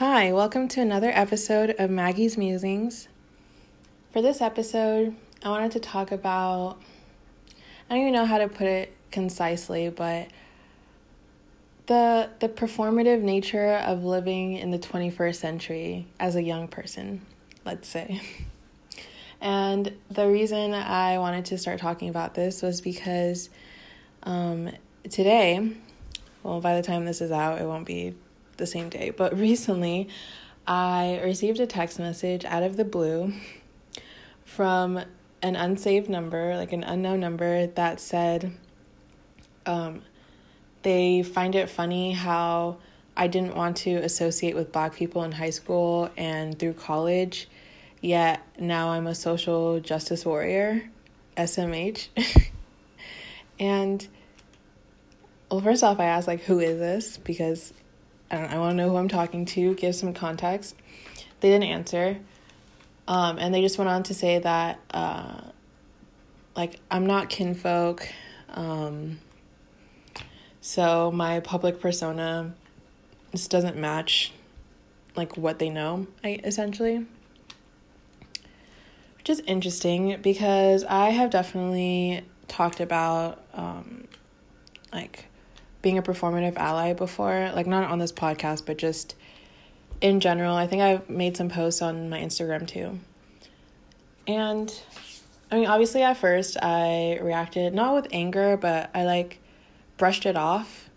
Hi, welcome to another episode of Maggie's Musings. For this episode, I wanted to talk about I don't even know how to put it concisely, but the the performative nature of living in the 21st century as a young person, let's say. And the reason I wanted to start talking about this was because um, today, well, by the time this is out, it won't be the same day, but recently I received a text message out of the blue from an unsaved number, like an unknown number, that said um, they find it funny how I didn't want to associate with black people in high school and through college, yet now I'm a social justice warrior, SMH. and well, first off, I asked, like, who is this? Because I, I want to know who I'm talking to, give some context. They didn't answer. Um, and they just went on to say that, uh, like, I'm not kinfolk. Um, so my public persona just doesn't match, like, what they know, I, essentially. Which is interesting because I have definitely talked about, um, like, being a performative ally before, like not on this podcast, but just in general. I think I've made some posts on my Instagram too. And I mean, obviously, at first I reacted not with anger, but I like brushed it off.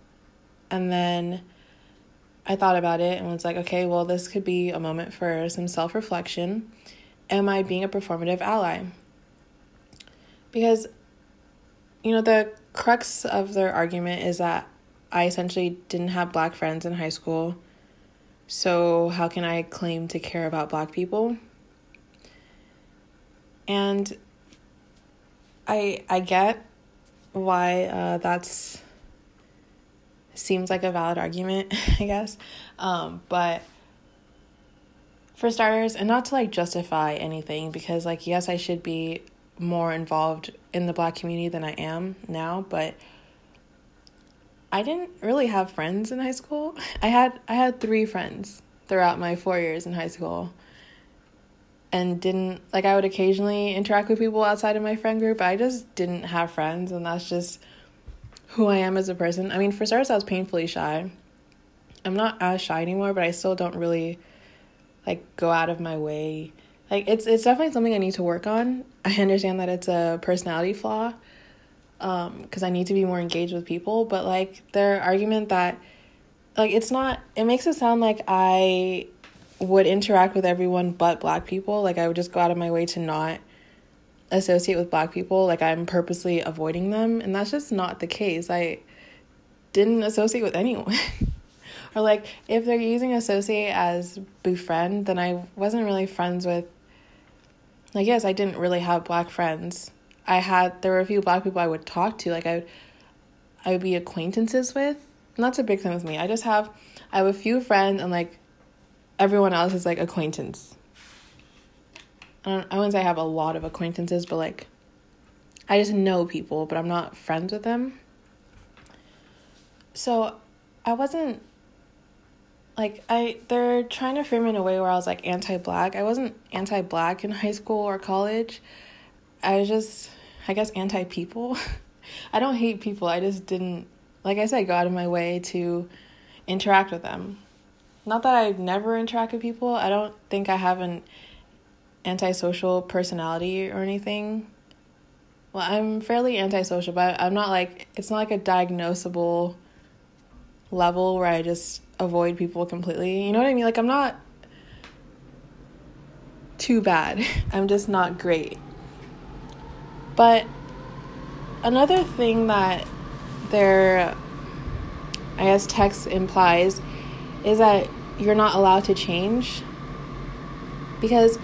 And then I thought about it and was like, okay, well, this could be a moment for some self reflection. Am I being a performative ally? Because, you know, the crux of their argument is that I essentially didn't have black friends in high school. So, how can I claim to care about black people? And I I get why uh, that's seems like a valid argument, I guess. Um, but for starters, and not to like justify anything, because like yes, I should be more involved in the black community than I am now, but I didn't really have friends in high school. I had I had 3 friends throughout my 4 years in high school. And didn't like I would occasionally interact with people outside of my friend group, I just didn't have friends and that's just who I am as a person. I mean, for starters, I was painfully shy. I'm not as shy anymore, but I still don't really like go out of my way. Like it's it's definitely something I need to work on. I understand that it's a personality flaw, because um, I need to be more engaged with people. But like their argument that like it's not it makes it sound like I would interact with everyone but black people. Like I would just go out of my way to not associate with black people. Like I'm purposely avoiding them, and that's just not the case. I didn't associate with anyone. or like if they're using associate as befriend, then I wasn't really friends with like yes, I didn't really have black friends I had there were a few black people I would talk to, like I would I would be acquaintances with. And that's a big thing with me. I just have I have a few friends and like everyone else is like acquaintance. I don't I wouldn't say I have a lot of acquaintances, but like I just know people, but I'm not friends with them. So I wasn't like I they're trying to frame it in a way where I was like anti-black. I wasn't anti-black in high school or college. I was just, I guess, anti people. I don't hate people. I just didn't, like I said, go out of my way to interact with them. Not that I've never interacted with people. I don't think I have an antisocial personality or anything. Well, I'm fairly antisocial, but I'm not like, it's not like a diagnosable level where I just avoid people completely. You know what I mean? Like, I'm not too bad. I'm just not great. But another thing that their, I guess, text implies is that you're not allowed to change. Because,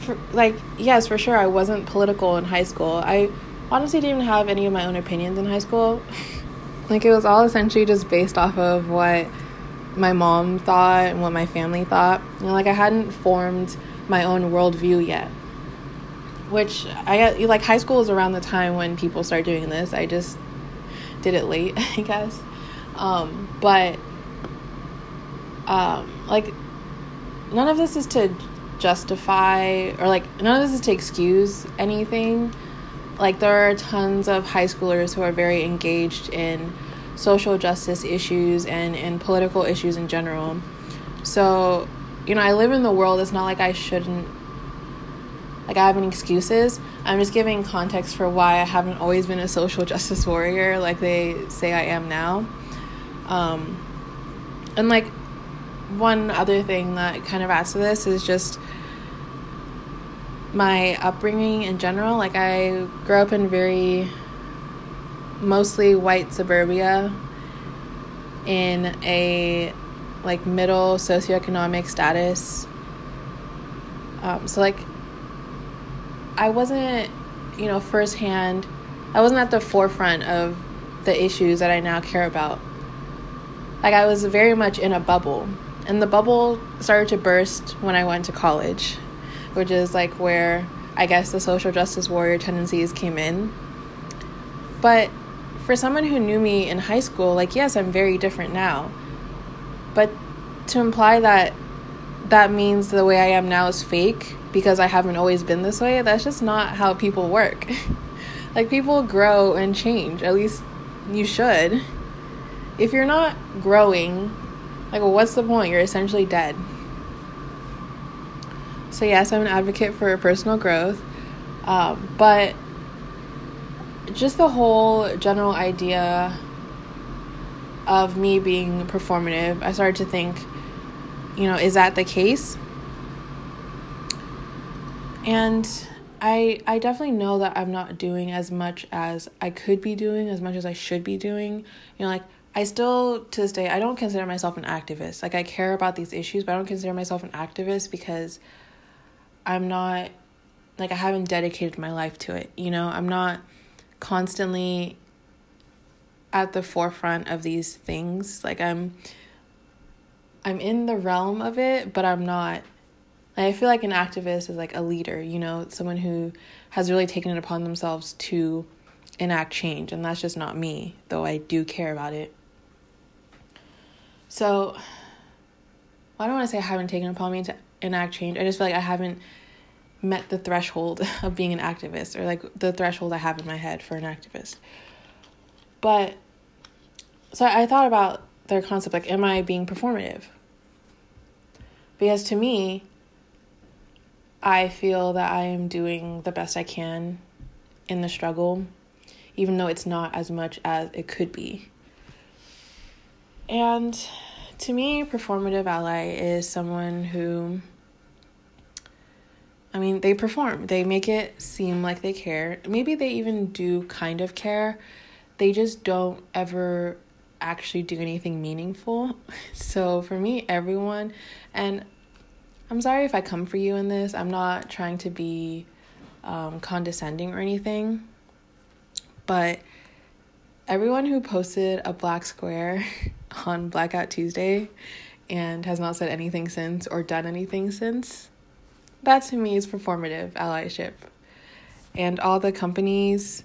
for, like, yes, for sure, I wasn't political in high school. I honestly didn't have any of my own opinions in high school. like, it was all essentially just based off of what my mom thought and what my family thought. You know, like, I hadn't formed my own worldview yet which I like high school is around the time when people start doing this. I just did it late, I guess. Um, but um, like none of this is to justify or like none of this is to excuse anything. Like there are tons of high schoolers who are very engaged in social justice issues and in political issues in general. So, you know, I live in the world. It's not like I shouldn't like I have any excuses. I'm just giving context for why I haven't always been a social justice warrior like they say I am now. Um, and like one other thing that kind of adds to this is just my upbringing in general. Like I grew up in very mostly white suburbia in a like middle socioeconomic status. Um, so like I wasn't, you know, firsthand. I wasn't at the forefront of the issues that I now care about. Like I was very much in a bubble, and the bubble started to burst when I went to college, which is like where I guess the social justice warrior tendencies came in. But for someone who knew me in high school, like yes, I'm very different now. But to imply that that means the way I am now is fake because I haven't always been this way, that's just not how people work. like people grow and change. At least you should. If you're not growing, like what's the point? You're essentially dead. So yes, I'm an advocate for personal growth. Um, but just the whole general idea of me being performative, I started to think you know, is that the case? And I I definitely know that I'm not doing as much as I could be doing, as much as I should be doing. You know, like I still to this day I don't consider myself an activist. Like I care about these issues, but I don't consider myself an activist because I'm not like I haven't dedicated my life to it. You know, I'm not constantly at the forefront of these things. Like I'm I'm in the realm of it, but I'm not. I feel like an activist is like a leader, you know, someone who has really taken it upon themselves to enact change, and that's just not me, though I do care about it. So, well, I don't want to say I haven't taken upon me to enact change. I just feel like I haven't met the threshold of being an activist or like the threshold I have in my head for an activist. But so I thought about their concept like, am I being performative? Because to me, I feel that I am doing the best I can in the struggle, even though it's not as much as it could be. And to me, performative ally is someone who, I mean, they perform, they make it seem like they care. Maybe they even do kind of care, they just don't ever actually do anything meaningful. So for me, everyone, and I'm sorry if I come for you in this, I'm not trying to be um, condescending or anything, but everyone who posted a black square on Blackout Tuesday and has not said anything since or done anything since, that to me is performative allyship. And all the companies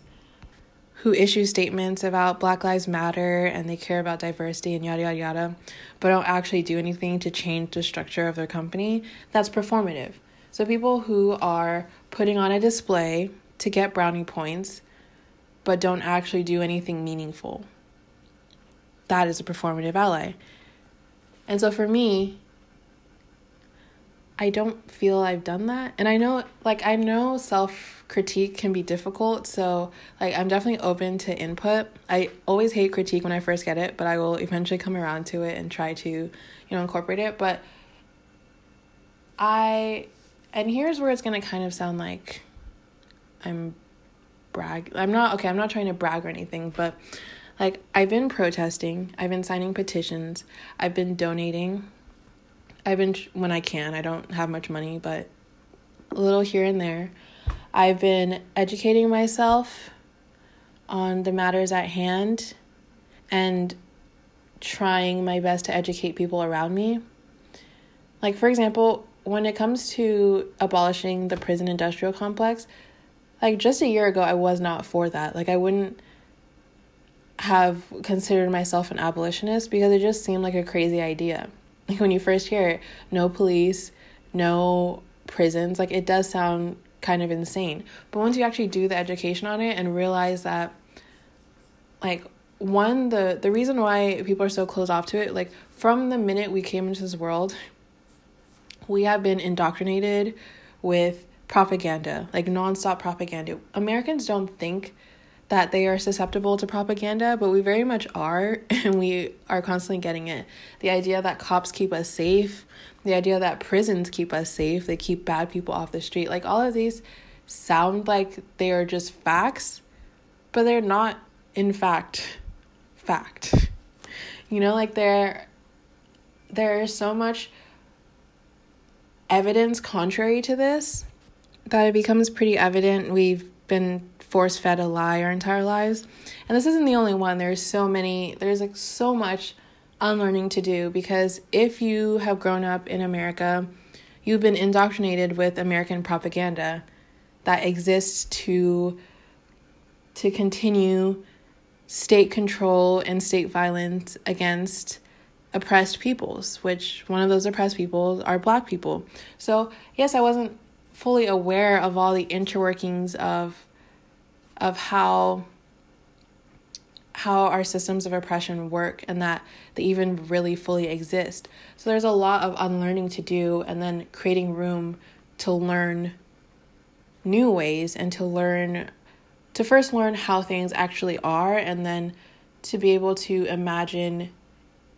who issue statements about Black Lives Matter and they care about diversity and yada yada yada, but don't actually do anything to change the structure of their company, that's performative. So people who are putting on a display to get brownie points, but don't actually do anything meaningful, that is a performative ally. And so for me, I don't feel I've done that. And I know, like, I know self critique can be difficult. So, like, I'm definitely open to input. I always hate critique when I first get it, but I will eventually come around to it and try to, you know, incorporate it. But I, and here's where it's going to kind of sound like I'm brag. I'm not, okay, I'm not trying to brag or anything, but like, I've been protesting, I've been signing petitions, I've been donating I've been when I can. I don't have much money, but a little here and there. I've been educating myself on the matters at hand and trying my best to educate people around me. Like for example, when it comes to abolishing the prison industrial complex, like just a year ago I was not for that. Like I wouldn't have considered myself an abolitionist because it just seemed like a crazy idea. Like when you first hear it, no police, no prisons, like it does sound kind of insane. But once you actually do the education on it and realize that like one the the reason why people are so closed off to it, like from the minute we came into this world, we have been indoctrinated with propaganda, like nonstop propaganda. Americans don't think that they are susceptible to propaganda, but we very much are, and we are constantly getting it. The idea that cops keep us safe, the idea that prisons keep us safe, they keep bad people off the street, like all of these sound like they are just facts, but they're not, in fact, fact. You know, like there, there is so much evidence contrary to this that it becomes pretty evident we've been force fed a lie our entire lives. And this isn't the only one. There's so many, there's like so much unlearning to do because if you have grown up in America, you've been indoctrinated with American propaganda that exists to to continue state control and state violence against oppressed peoples, which one of those oppressed peoples are black people. So, yes, I wasn't fully aware of all the interworkings of of how how our systems of oppression work and that they even really fully exist. So there's a lot of unlearning to do and then creating room to learn new ways and to learn to first learn how things actually are and then to be able to imagine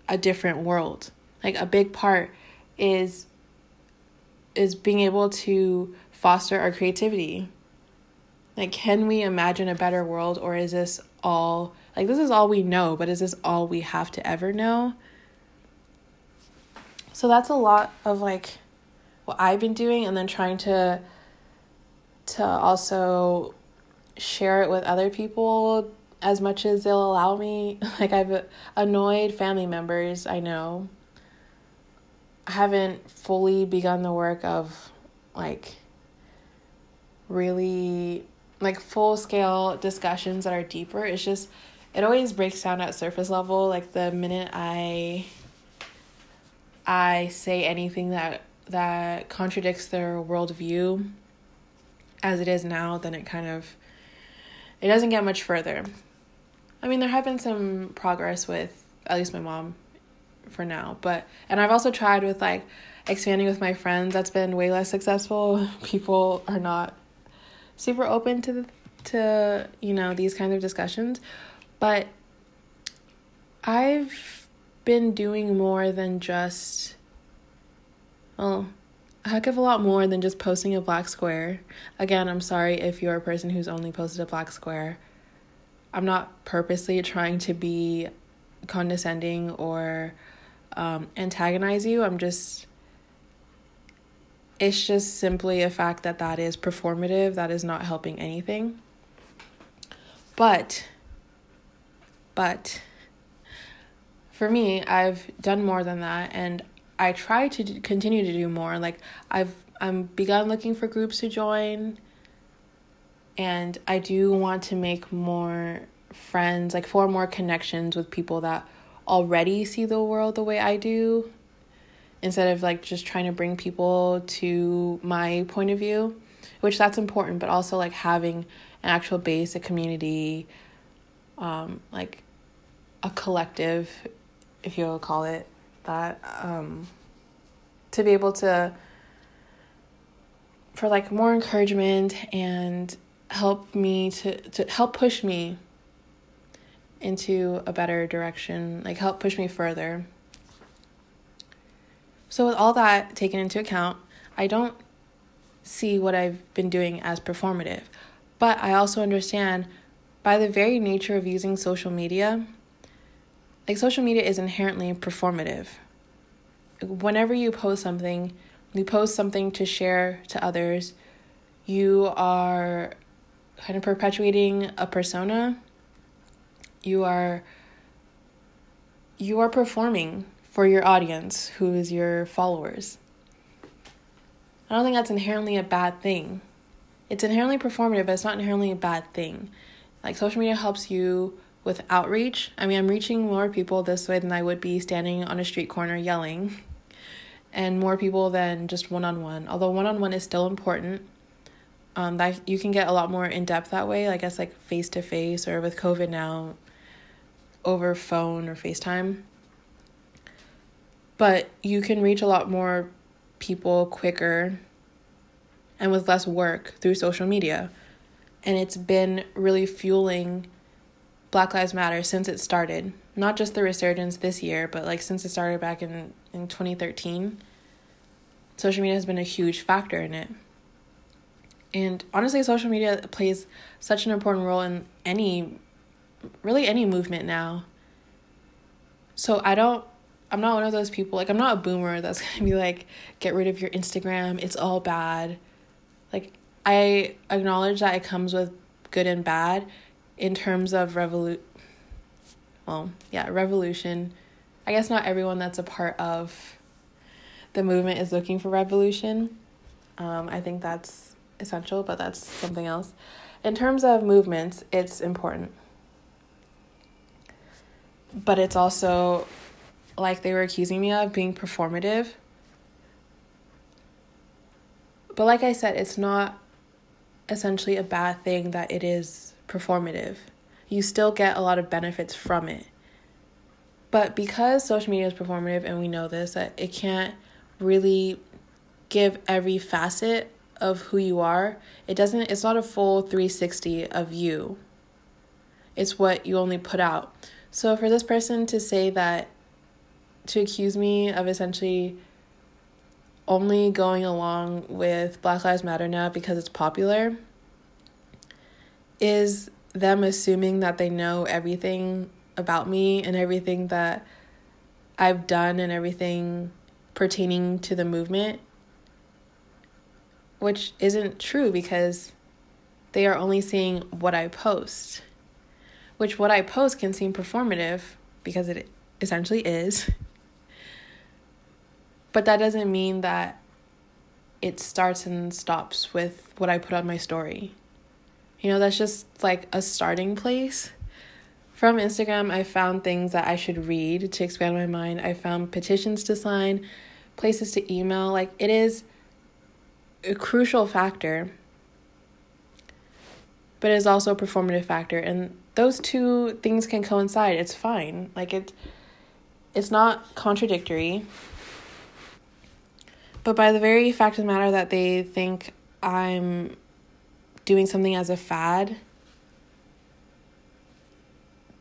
a different world. Like a big part is is being able to foster our creativity like, can we imagine a better world, or is this all like this is all we know, but is this all we have to ever know? So that's a lot of like what I've been doing, and then trying to to also share it with other people as much as they'll allow me. Like I've annoyed family members, I know. I haven't fully begun the work of like really like full scale discussions that are deeper. It's just it always breaks down at surface level. Like the minute I I say anything that that contradicts their worldview as it is now, then it kind of it doesn't get much further. I mean, there have been some progress with at least my mom for now, but and I've also tried with like expanding with my friends. That's been way less successful. People are not super open to to you know these kinds of discussions, but I've been doing more than just well a heck of a lot more than just posting a black square. Again, I'm sorry if you're a person who's only posted a black square. I'm not purposely trying to be condescending or um, antagonize you. I'm just it's just simply a fact that that is performative, that is not helping anything. But, but, for me, I've done more than that, and I try to continue to do more. Like I've I'm begun looking for groups to join, and I do want to make more friends, like form more connections with people that already see the world the way I do instead of like just trying to bring people to my point of view, which that's important, but also like having an actual base, a community, um, like a collective, if you'll call it that, um, to be able to, for like more encouragement and help me to, to help push me into a better direction, like help push me further. So, with all that taken into account, I don't see what I've been doing as performative. But I also understand by the very nature of using social media, like social media is inherently performative. Whenever you post something, you post something to share to others, you are kind of perpetuating a persona. You are you are performing for your audience, who is your followers. I don't think that's inherently a bad thing. It's inherently performative, but it's not inherently a bad thing. Like social media helps you with outreach. I mean, I'm reaching more people this way than I would be standing on a street corner yelling. and more people than just one on one. Although one on one is still important, um, that you can get a lot more in depth that way. I guess like face to face or with COVID now, over phone or FaceTime. But you can reach a lot more people quicker and with less work through social media. And it's been really fueling Black Lives Matter since it started. Not just the resurgence this year, but like since it started back in, in 2013. Social media has been a huge factor in it. And honestly, social media plays such an important role in any, really any movement now. So I don't, I'm not one of those people, like, I'm not a boomer that's gonna be like, get rid of your Instagram, it's all bad. Like, I acknowledge that it comes with good and bad in terms of revolu well, yeah, revolution. I guess not everyone that's a part of the movement is looking for revolution. Um, I think that's essential, but that's something else. In terms of movements, it's important. But it's also like they were accusing me of being performative. But like I said, it's not essentially a bad thing that it is performative. You still get a lot of benefits from it. But because social media is performative and we know this, that it can't really give every facet of who you are. It doesn't it's not a full 360 of you. It's what you only put out. So for this person to say that to accuse me of essentially only going along with Black Lives Matter now because it's popular is them assuming that they know everything about me and everything that I've done and everything pertaining to the movement which isn't true because they are only seeing what I post. Which what I post can seem performative because it essentially is. But that doesn't mean that it starts and stops with what I put on my story. You know, that's just like a starting place. From Instagram, I found things that I should read to expand my mind. I found petitions to sign, places to email. Like, it is a crucial factor, but it is also a performative factor. And those two things can coincide. It's fine. Like it it's not contradictory. But by the very fact of the matter that they think I'm doing something as a fad,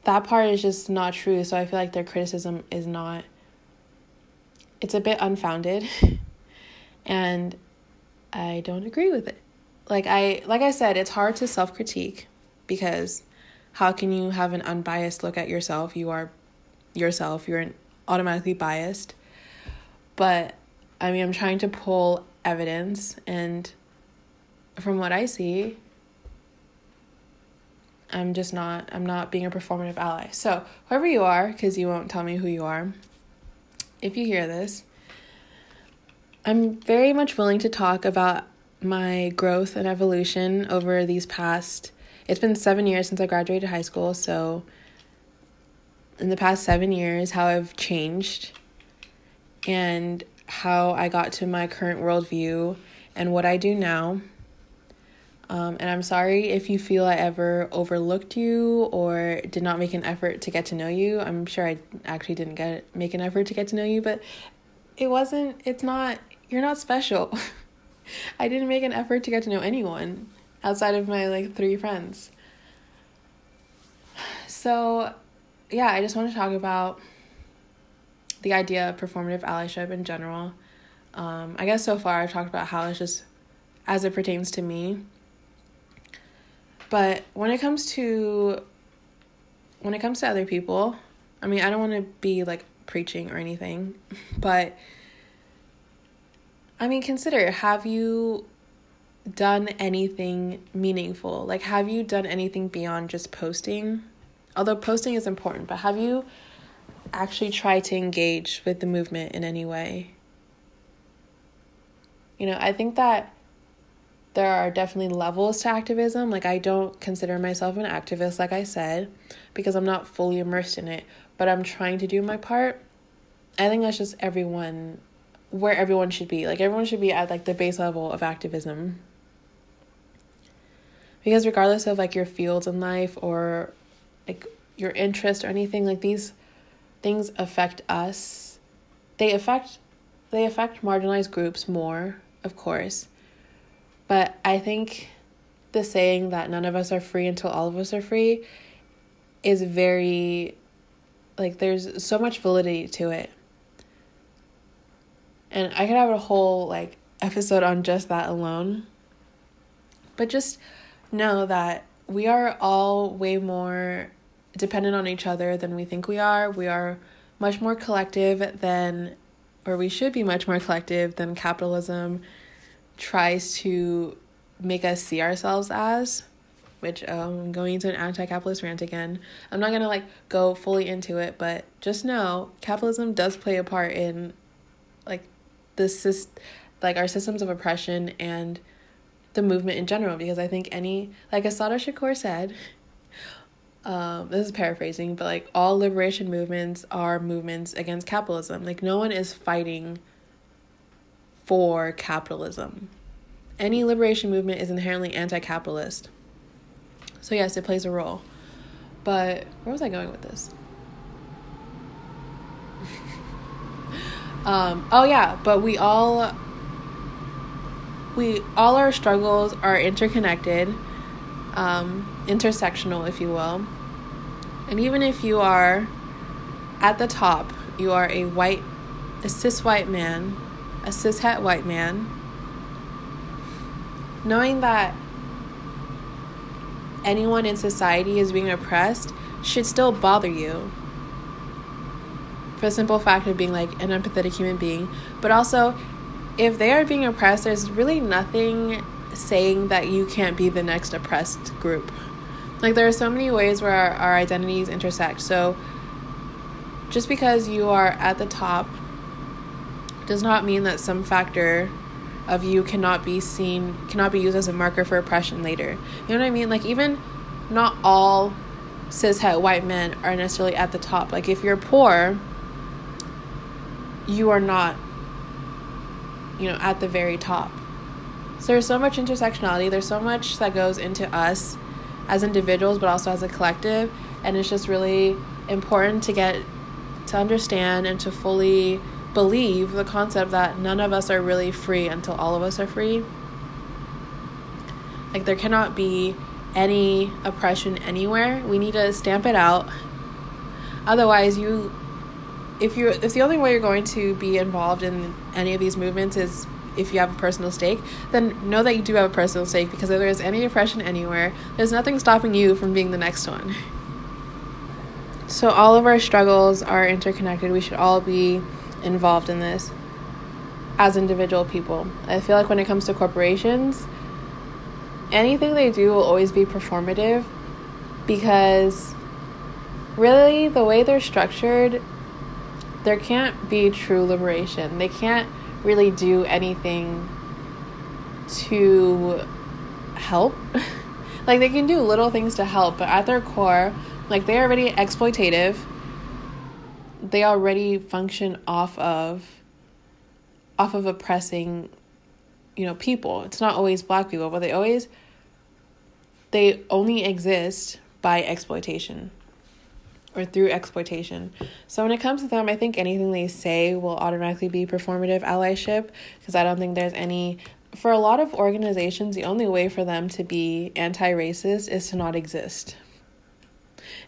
that part is just not true. So I feel like their criticism is not, it's a bit unfounded. and I don't agree with it. Like I like I said, it's hard to self-critique because how can you have an unbiased look at yourself? You are yourself. You're automatically biased. But I mean, I'm trying to pull evidence and from what I see, I'm just not I'm not being a performative ally. So, whoever you are, cuz you won't tell me who you are. If you hear this, I'm very much willing to talk about my growth and evolution over these past. It's been seven years since I graduated high school, so in the past seven years, how I've changed and how I got to my current worldview and what I do now. Um, and I'm sorry if you feel I ever overlooked you or did not make an effort to get to know you. I'm sure I actually didn't get make an effort to get to know you, but it wasn't. It's not you're not special. I didn't make an effort to get to know anyone outside of my like three friends. So, yeah, I just want to talk about the idea of performative allyship in general. Um, I guess so far I've talked about how it's just as it pertains to me. But when it comes to when it comes to other people, I mean, I don't want to be like preaching or anything, but I mean, consider have you done anything meaningful? Like, have you done anything beyond just posting? Although posting is important, but have you actually try to engage with the movement in any way? You know, I think that there are definitely levels to activism. Like, I don't consider myself an activist, like I said, because I'm not fully immersed in it, but I'm trying to do my part. I think that's just everyone where everyone should be. Like everyone should be at like the base level of activism. Because regardless of like your fields in life or like your interest or anything, like these things affect us. They affect they affect marginalized groups more, of course. But I think the saying that none of us are free until all of us are free is very like there's so much validity to it and I could have a whole like episode on just that alone. But just know that we are all way more dependent on each other than we think we are. We are much more collective than or we should be much more collective than capitalism tries to make us see ourselves as which um, I'm going into an anti-capitalist rant again. I'm not gonna like go fully into it, but just know capitalism does play a part in like the like our systems of oppression and the movement in general because I think any like Assata Shakur said um, this is paraphrasing, but like all liberation movements are movements against capitalism. Like no one is fighting for capitalism. Any liberation movement is inherently anti-capitalist. So yes, it plays a role. But where was I going with this? Um, oh yeah, but we all we all our struggles are interconnected, um, intersectional, if you will. And even if you are at the top, you are a white, a cis white man, a cis het white man. Knowing that anyone in society is being oppressed should still bother you for the simple fact of being like an empathetic human being. But also, if they are being oppressed, there's really nothing saying that you can't be the next oppressed group. Like, there are so many ways where our, our identities intersect. So, just because you are at the top does not mean that some factor of you cannot be seen, cannot be used as a marker for oppression later. You know what I mean? Like, even not all cis het white men are necessarily at the top. Like, if you're poor, you are not you know at the very top so there's so much intersectionality there's so much that goes into us as individuals but also as a collective. And it's just really important to get to understand and to fully believe the concept that none of us are really free until all of us are free. Like there cannot be any oppression anywhere. We need to stamp it out. Otherwise you if you if the only way you're going to be involved in any of these movements is if you have a personal stake, then know that you do have a personal stake because if there's any oppression anywhere, there's nothing stopping you from being the next one. So all of our struggles are interconnected. We should all be involved in this as individual people. I feel like when it comes to corporations, anything they do will always be performative because really the way they're structured there can't be true liberation. They can't really do anything to help. like they can do little things to help, but at their core, like they're already exploitative. They already function off of off of oppressing you know people. It's not always black people, but they always they only exist by exploitation or through exploitation. So when it comes to them, I think anything they say will automatically be performative allyship because I don't think there's any for a lot of organizations, the only way for them to be anti-racist is to not exist.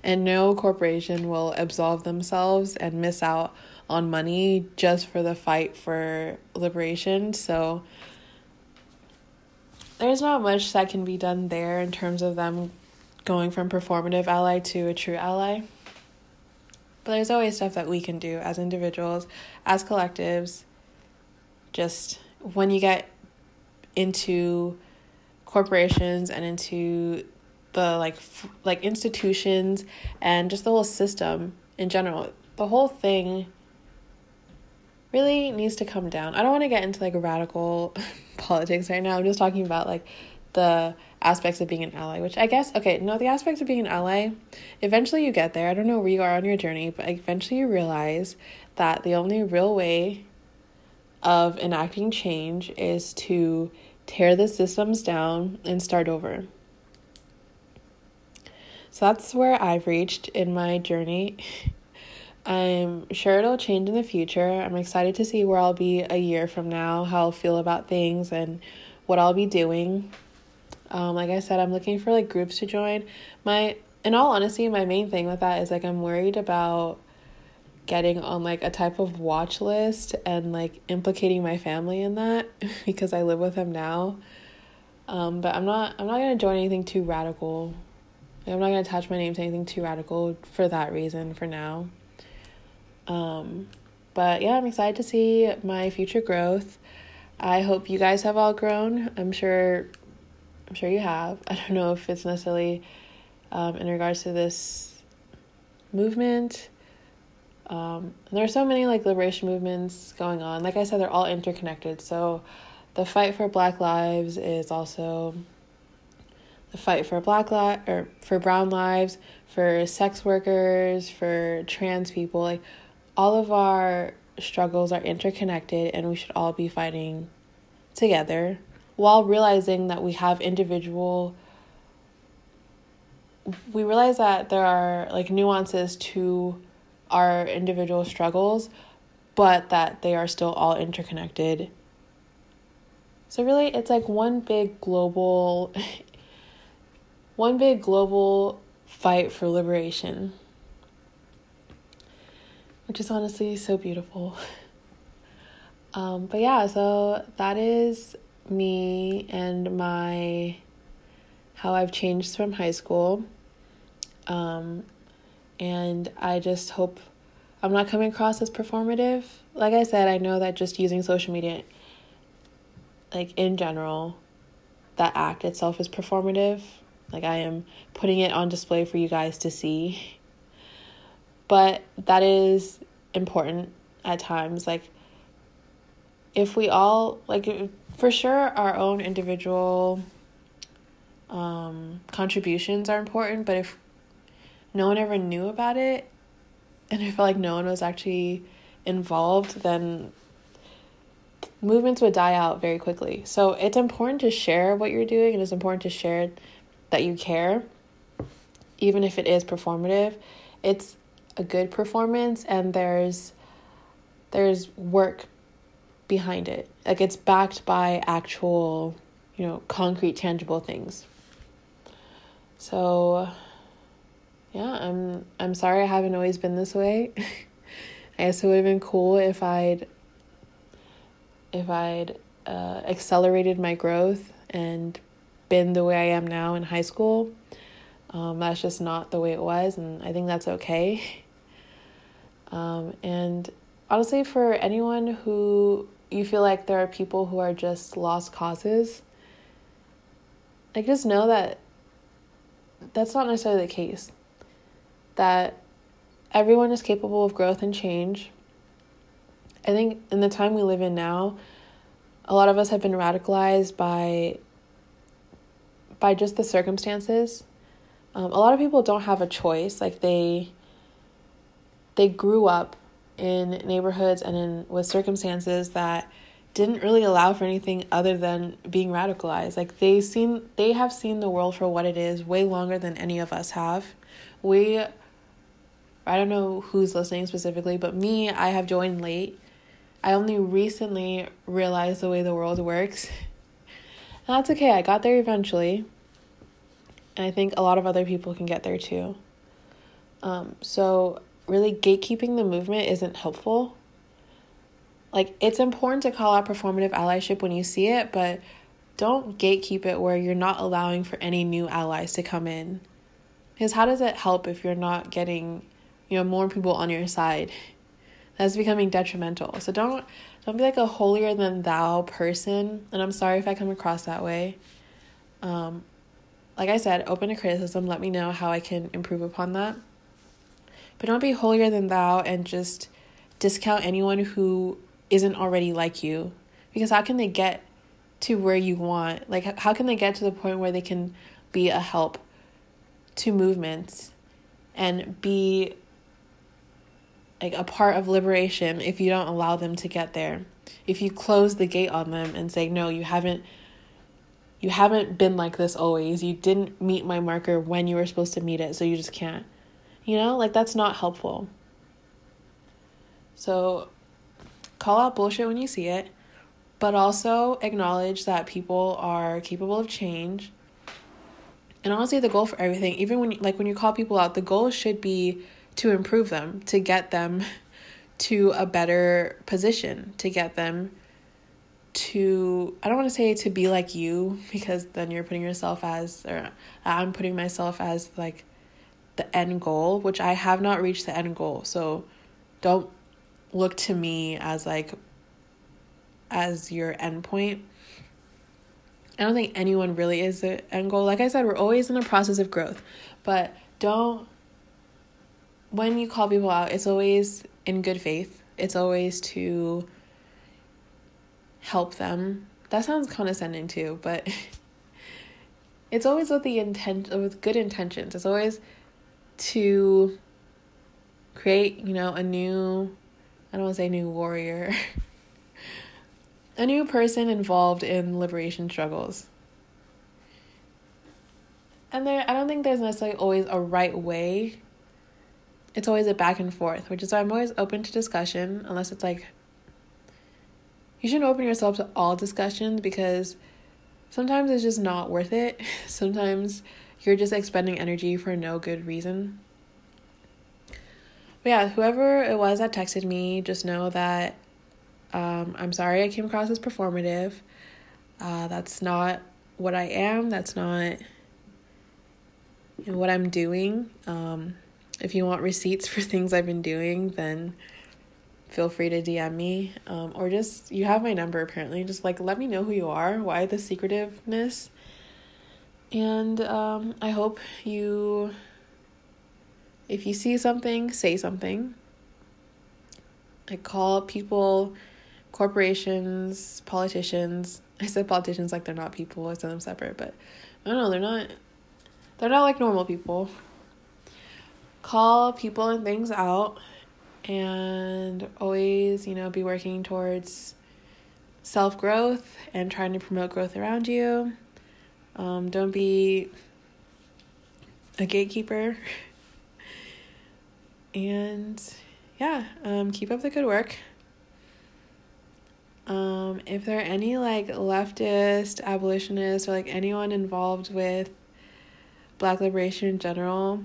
And no corporation will absolve themselves and miss out on money just for the fight for liberation. So there's not much that can be done there in terms of them going from performative ally to a true ally. But there's always stuff that we can do as individuals, as collectives. Just when you get into corporations and into the like f- like institutions and just the whole system in general, the whole thing really needs to come down. I don't want to get into like radical politics right now. I'm just talking about like the aspects of being an ally, which I guess, okay, no, the aspects of being an ally, eventually you get there. I don't know where you are on your journey, but eventually you realize that the only real way of enacting change is to tear the systems down and start over. So that's where I've reached in my journey. I'm sure it'll change in the future. I'm excited to see where I'll be a year from now, how I'll feel about things, and what I'll be doing. Um, like I said, I'm looking for like groups to join. My, in all honesty, my main thing with that is like I'm worried about getting on like a type of watch list and like implicating my family in that because I live with them now. Um, but I'm not I'm not gonna join anything too radical. I'm not gonna attach my name to anything too radical for that reason for now. Um, but yeah, I'm excited to see my future growth. I hope you guys have all grown. I'm sure I'm sure you have. I don't know if it's necessarily um, in regards to this movement um, there are so many like liberation movements going on. Like I said, they're all interconnected. So the fight for Black lives is also the fight for Black li- or for Brown lives, for sex workers, for trans people. Like all of our struggles are interconnected, and we should all be fighting together while realizing that we have individual we realize that there are like nuances to our individual struggles, but that they are still all interconnected. So, really, it's like one big global, one big global fight for liberation, which is honestly so beautiful. Um, but yeah, so that is me and my how I've changed from high school. Um, and I just hope I'm not coming across as performative. Like I said, I know that just using social media, like in general, that act itself is performative. Like I am putting it on display for you guys to see. But that is important at times. Like, if we all, like, for sure, our own individual um, contributions are important, but if no one ever knew about it and I felt like no one was actually involved, then movements would die out very quickly. So it's important to share what you're doing and it's important to share that you care, even if it is performative. It's a good performance and there's there's work behind it. Like it's backed by actual, you know, concrete, tangible things. So yeah, I'm I'm sorry I haven't always been this way. I guess it would have been cool if I'd if I'd uh, accelerated my growth and been the way I am now in high school. Um, that's just not the way it was, and I think that's okay. Um, and honestly, for anyone who you feel like there are people who are just lost causes, like just know that that's not necessarily the case that everyone is capable of growth and change. I think in the time we live in now, a lot of us have been radicalized by by just the circumstances. Um, a lot of people don't have a choice. Like they they grew up in neighborhoods and in with circumstances that didn't really allow for anything other than being radicalized. Like they seen they have seen the world for what it is way longer than any of us have. We I don't know who's listening specifically, but me, I have joined late. I only recently realized the way the world works. And that's okay. I got there eventually. And I think a lot of other people can get there too. Um, so, really, gatekeeping the movement isn't helpful. Like, it's important to call out performative allyship when you see it, but don't gatekeep it where you're not allowing for any new allies to come in. Because how does it help if you're not getting you know more people on your side? That's becoming detrimental. So don't don't be like a holier than thou person and i'm sorry if i come across that way. Um like i said open to criticism. Let me know how i can improve upon that but don't be holier than thou and just discount anyone who isn't already like you because how can they get to where you want like how can they get to the point where they can be a help to movements and be like a part of liberation if you don't allow them to get there. If you close the gate on them and say, "No, you haven't you haven't been like this always. You didn't meet my marker when you were supposed to meet it, so you just can't." You know, like that's not helpful. So call out bullshit when you see it, but also acknowledge that people are capable of change. And honestly, the goal for everything, even when like when you call people out, the goal should be to improve them, to get them to a better position, to get them to I don't want to say to be like you because then you're putting yourself as or I'm putting myself as like the end goal, which I have not reached the end goal. So don't look to me as like as your end point. I don't think anyone really is the end goal. Like I said, we're always in a process of growth, but don't when you call people out, it's always in good faith. It's always to help them. That sounds condescending too, but it's always with the intent with good intentions. It's always to create, you know, a new I don't want to say new warrior. a new person involved in liberation struggles. And there I don't think there's necessarily always a right way. It's always a back and forth, which is why I'm always open to discussion unless it's like you shouldn't open yourself to all discussions because sometimes it's just not worth it. Sometimes you're just expending energy for no good reason. But yeah, whoever it was that texted me, just know that um, I'm sorry I came across as performative. Uh, that's not what I am. That's not what I'm doing. Um, if you want receipts for things I've been doing, then feel free to DM me. Um, or just, you have my number apparently. Just like let me know who you are. Why the secretiveness? And um, I hope you if you see something, say something. I call people, corporations, politicians. I said politicians like they're not people. I said them separate, but I don't know. They're not. They're not like normal people. Call people and things out, and always, you know, be working towards self growth and trying to promote growth around you. Um, don't be a gatekeeper. And yeah, um, keep up the good work. Um, if there are any like leftist abolitionists or like anyone involved with black liberation in general,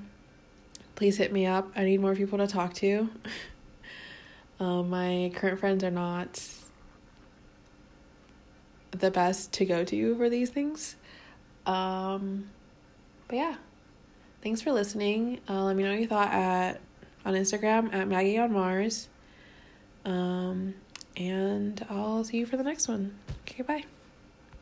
please hit me up. I need more people to talk to. um, my current friends are not the best to go to for these things. Um, but yeah, thanks for listening. Uh, let me know what you thought at on Instagram at Maggie on Mars. Um, and I'll see you for the next one. Okay, bye.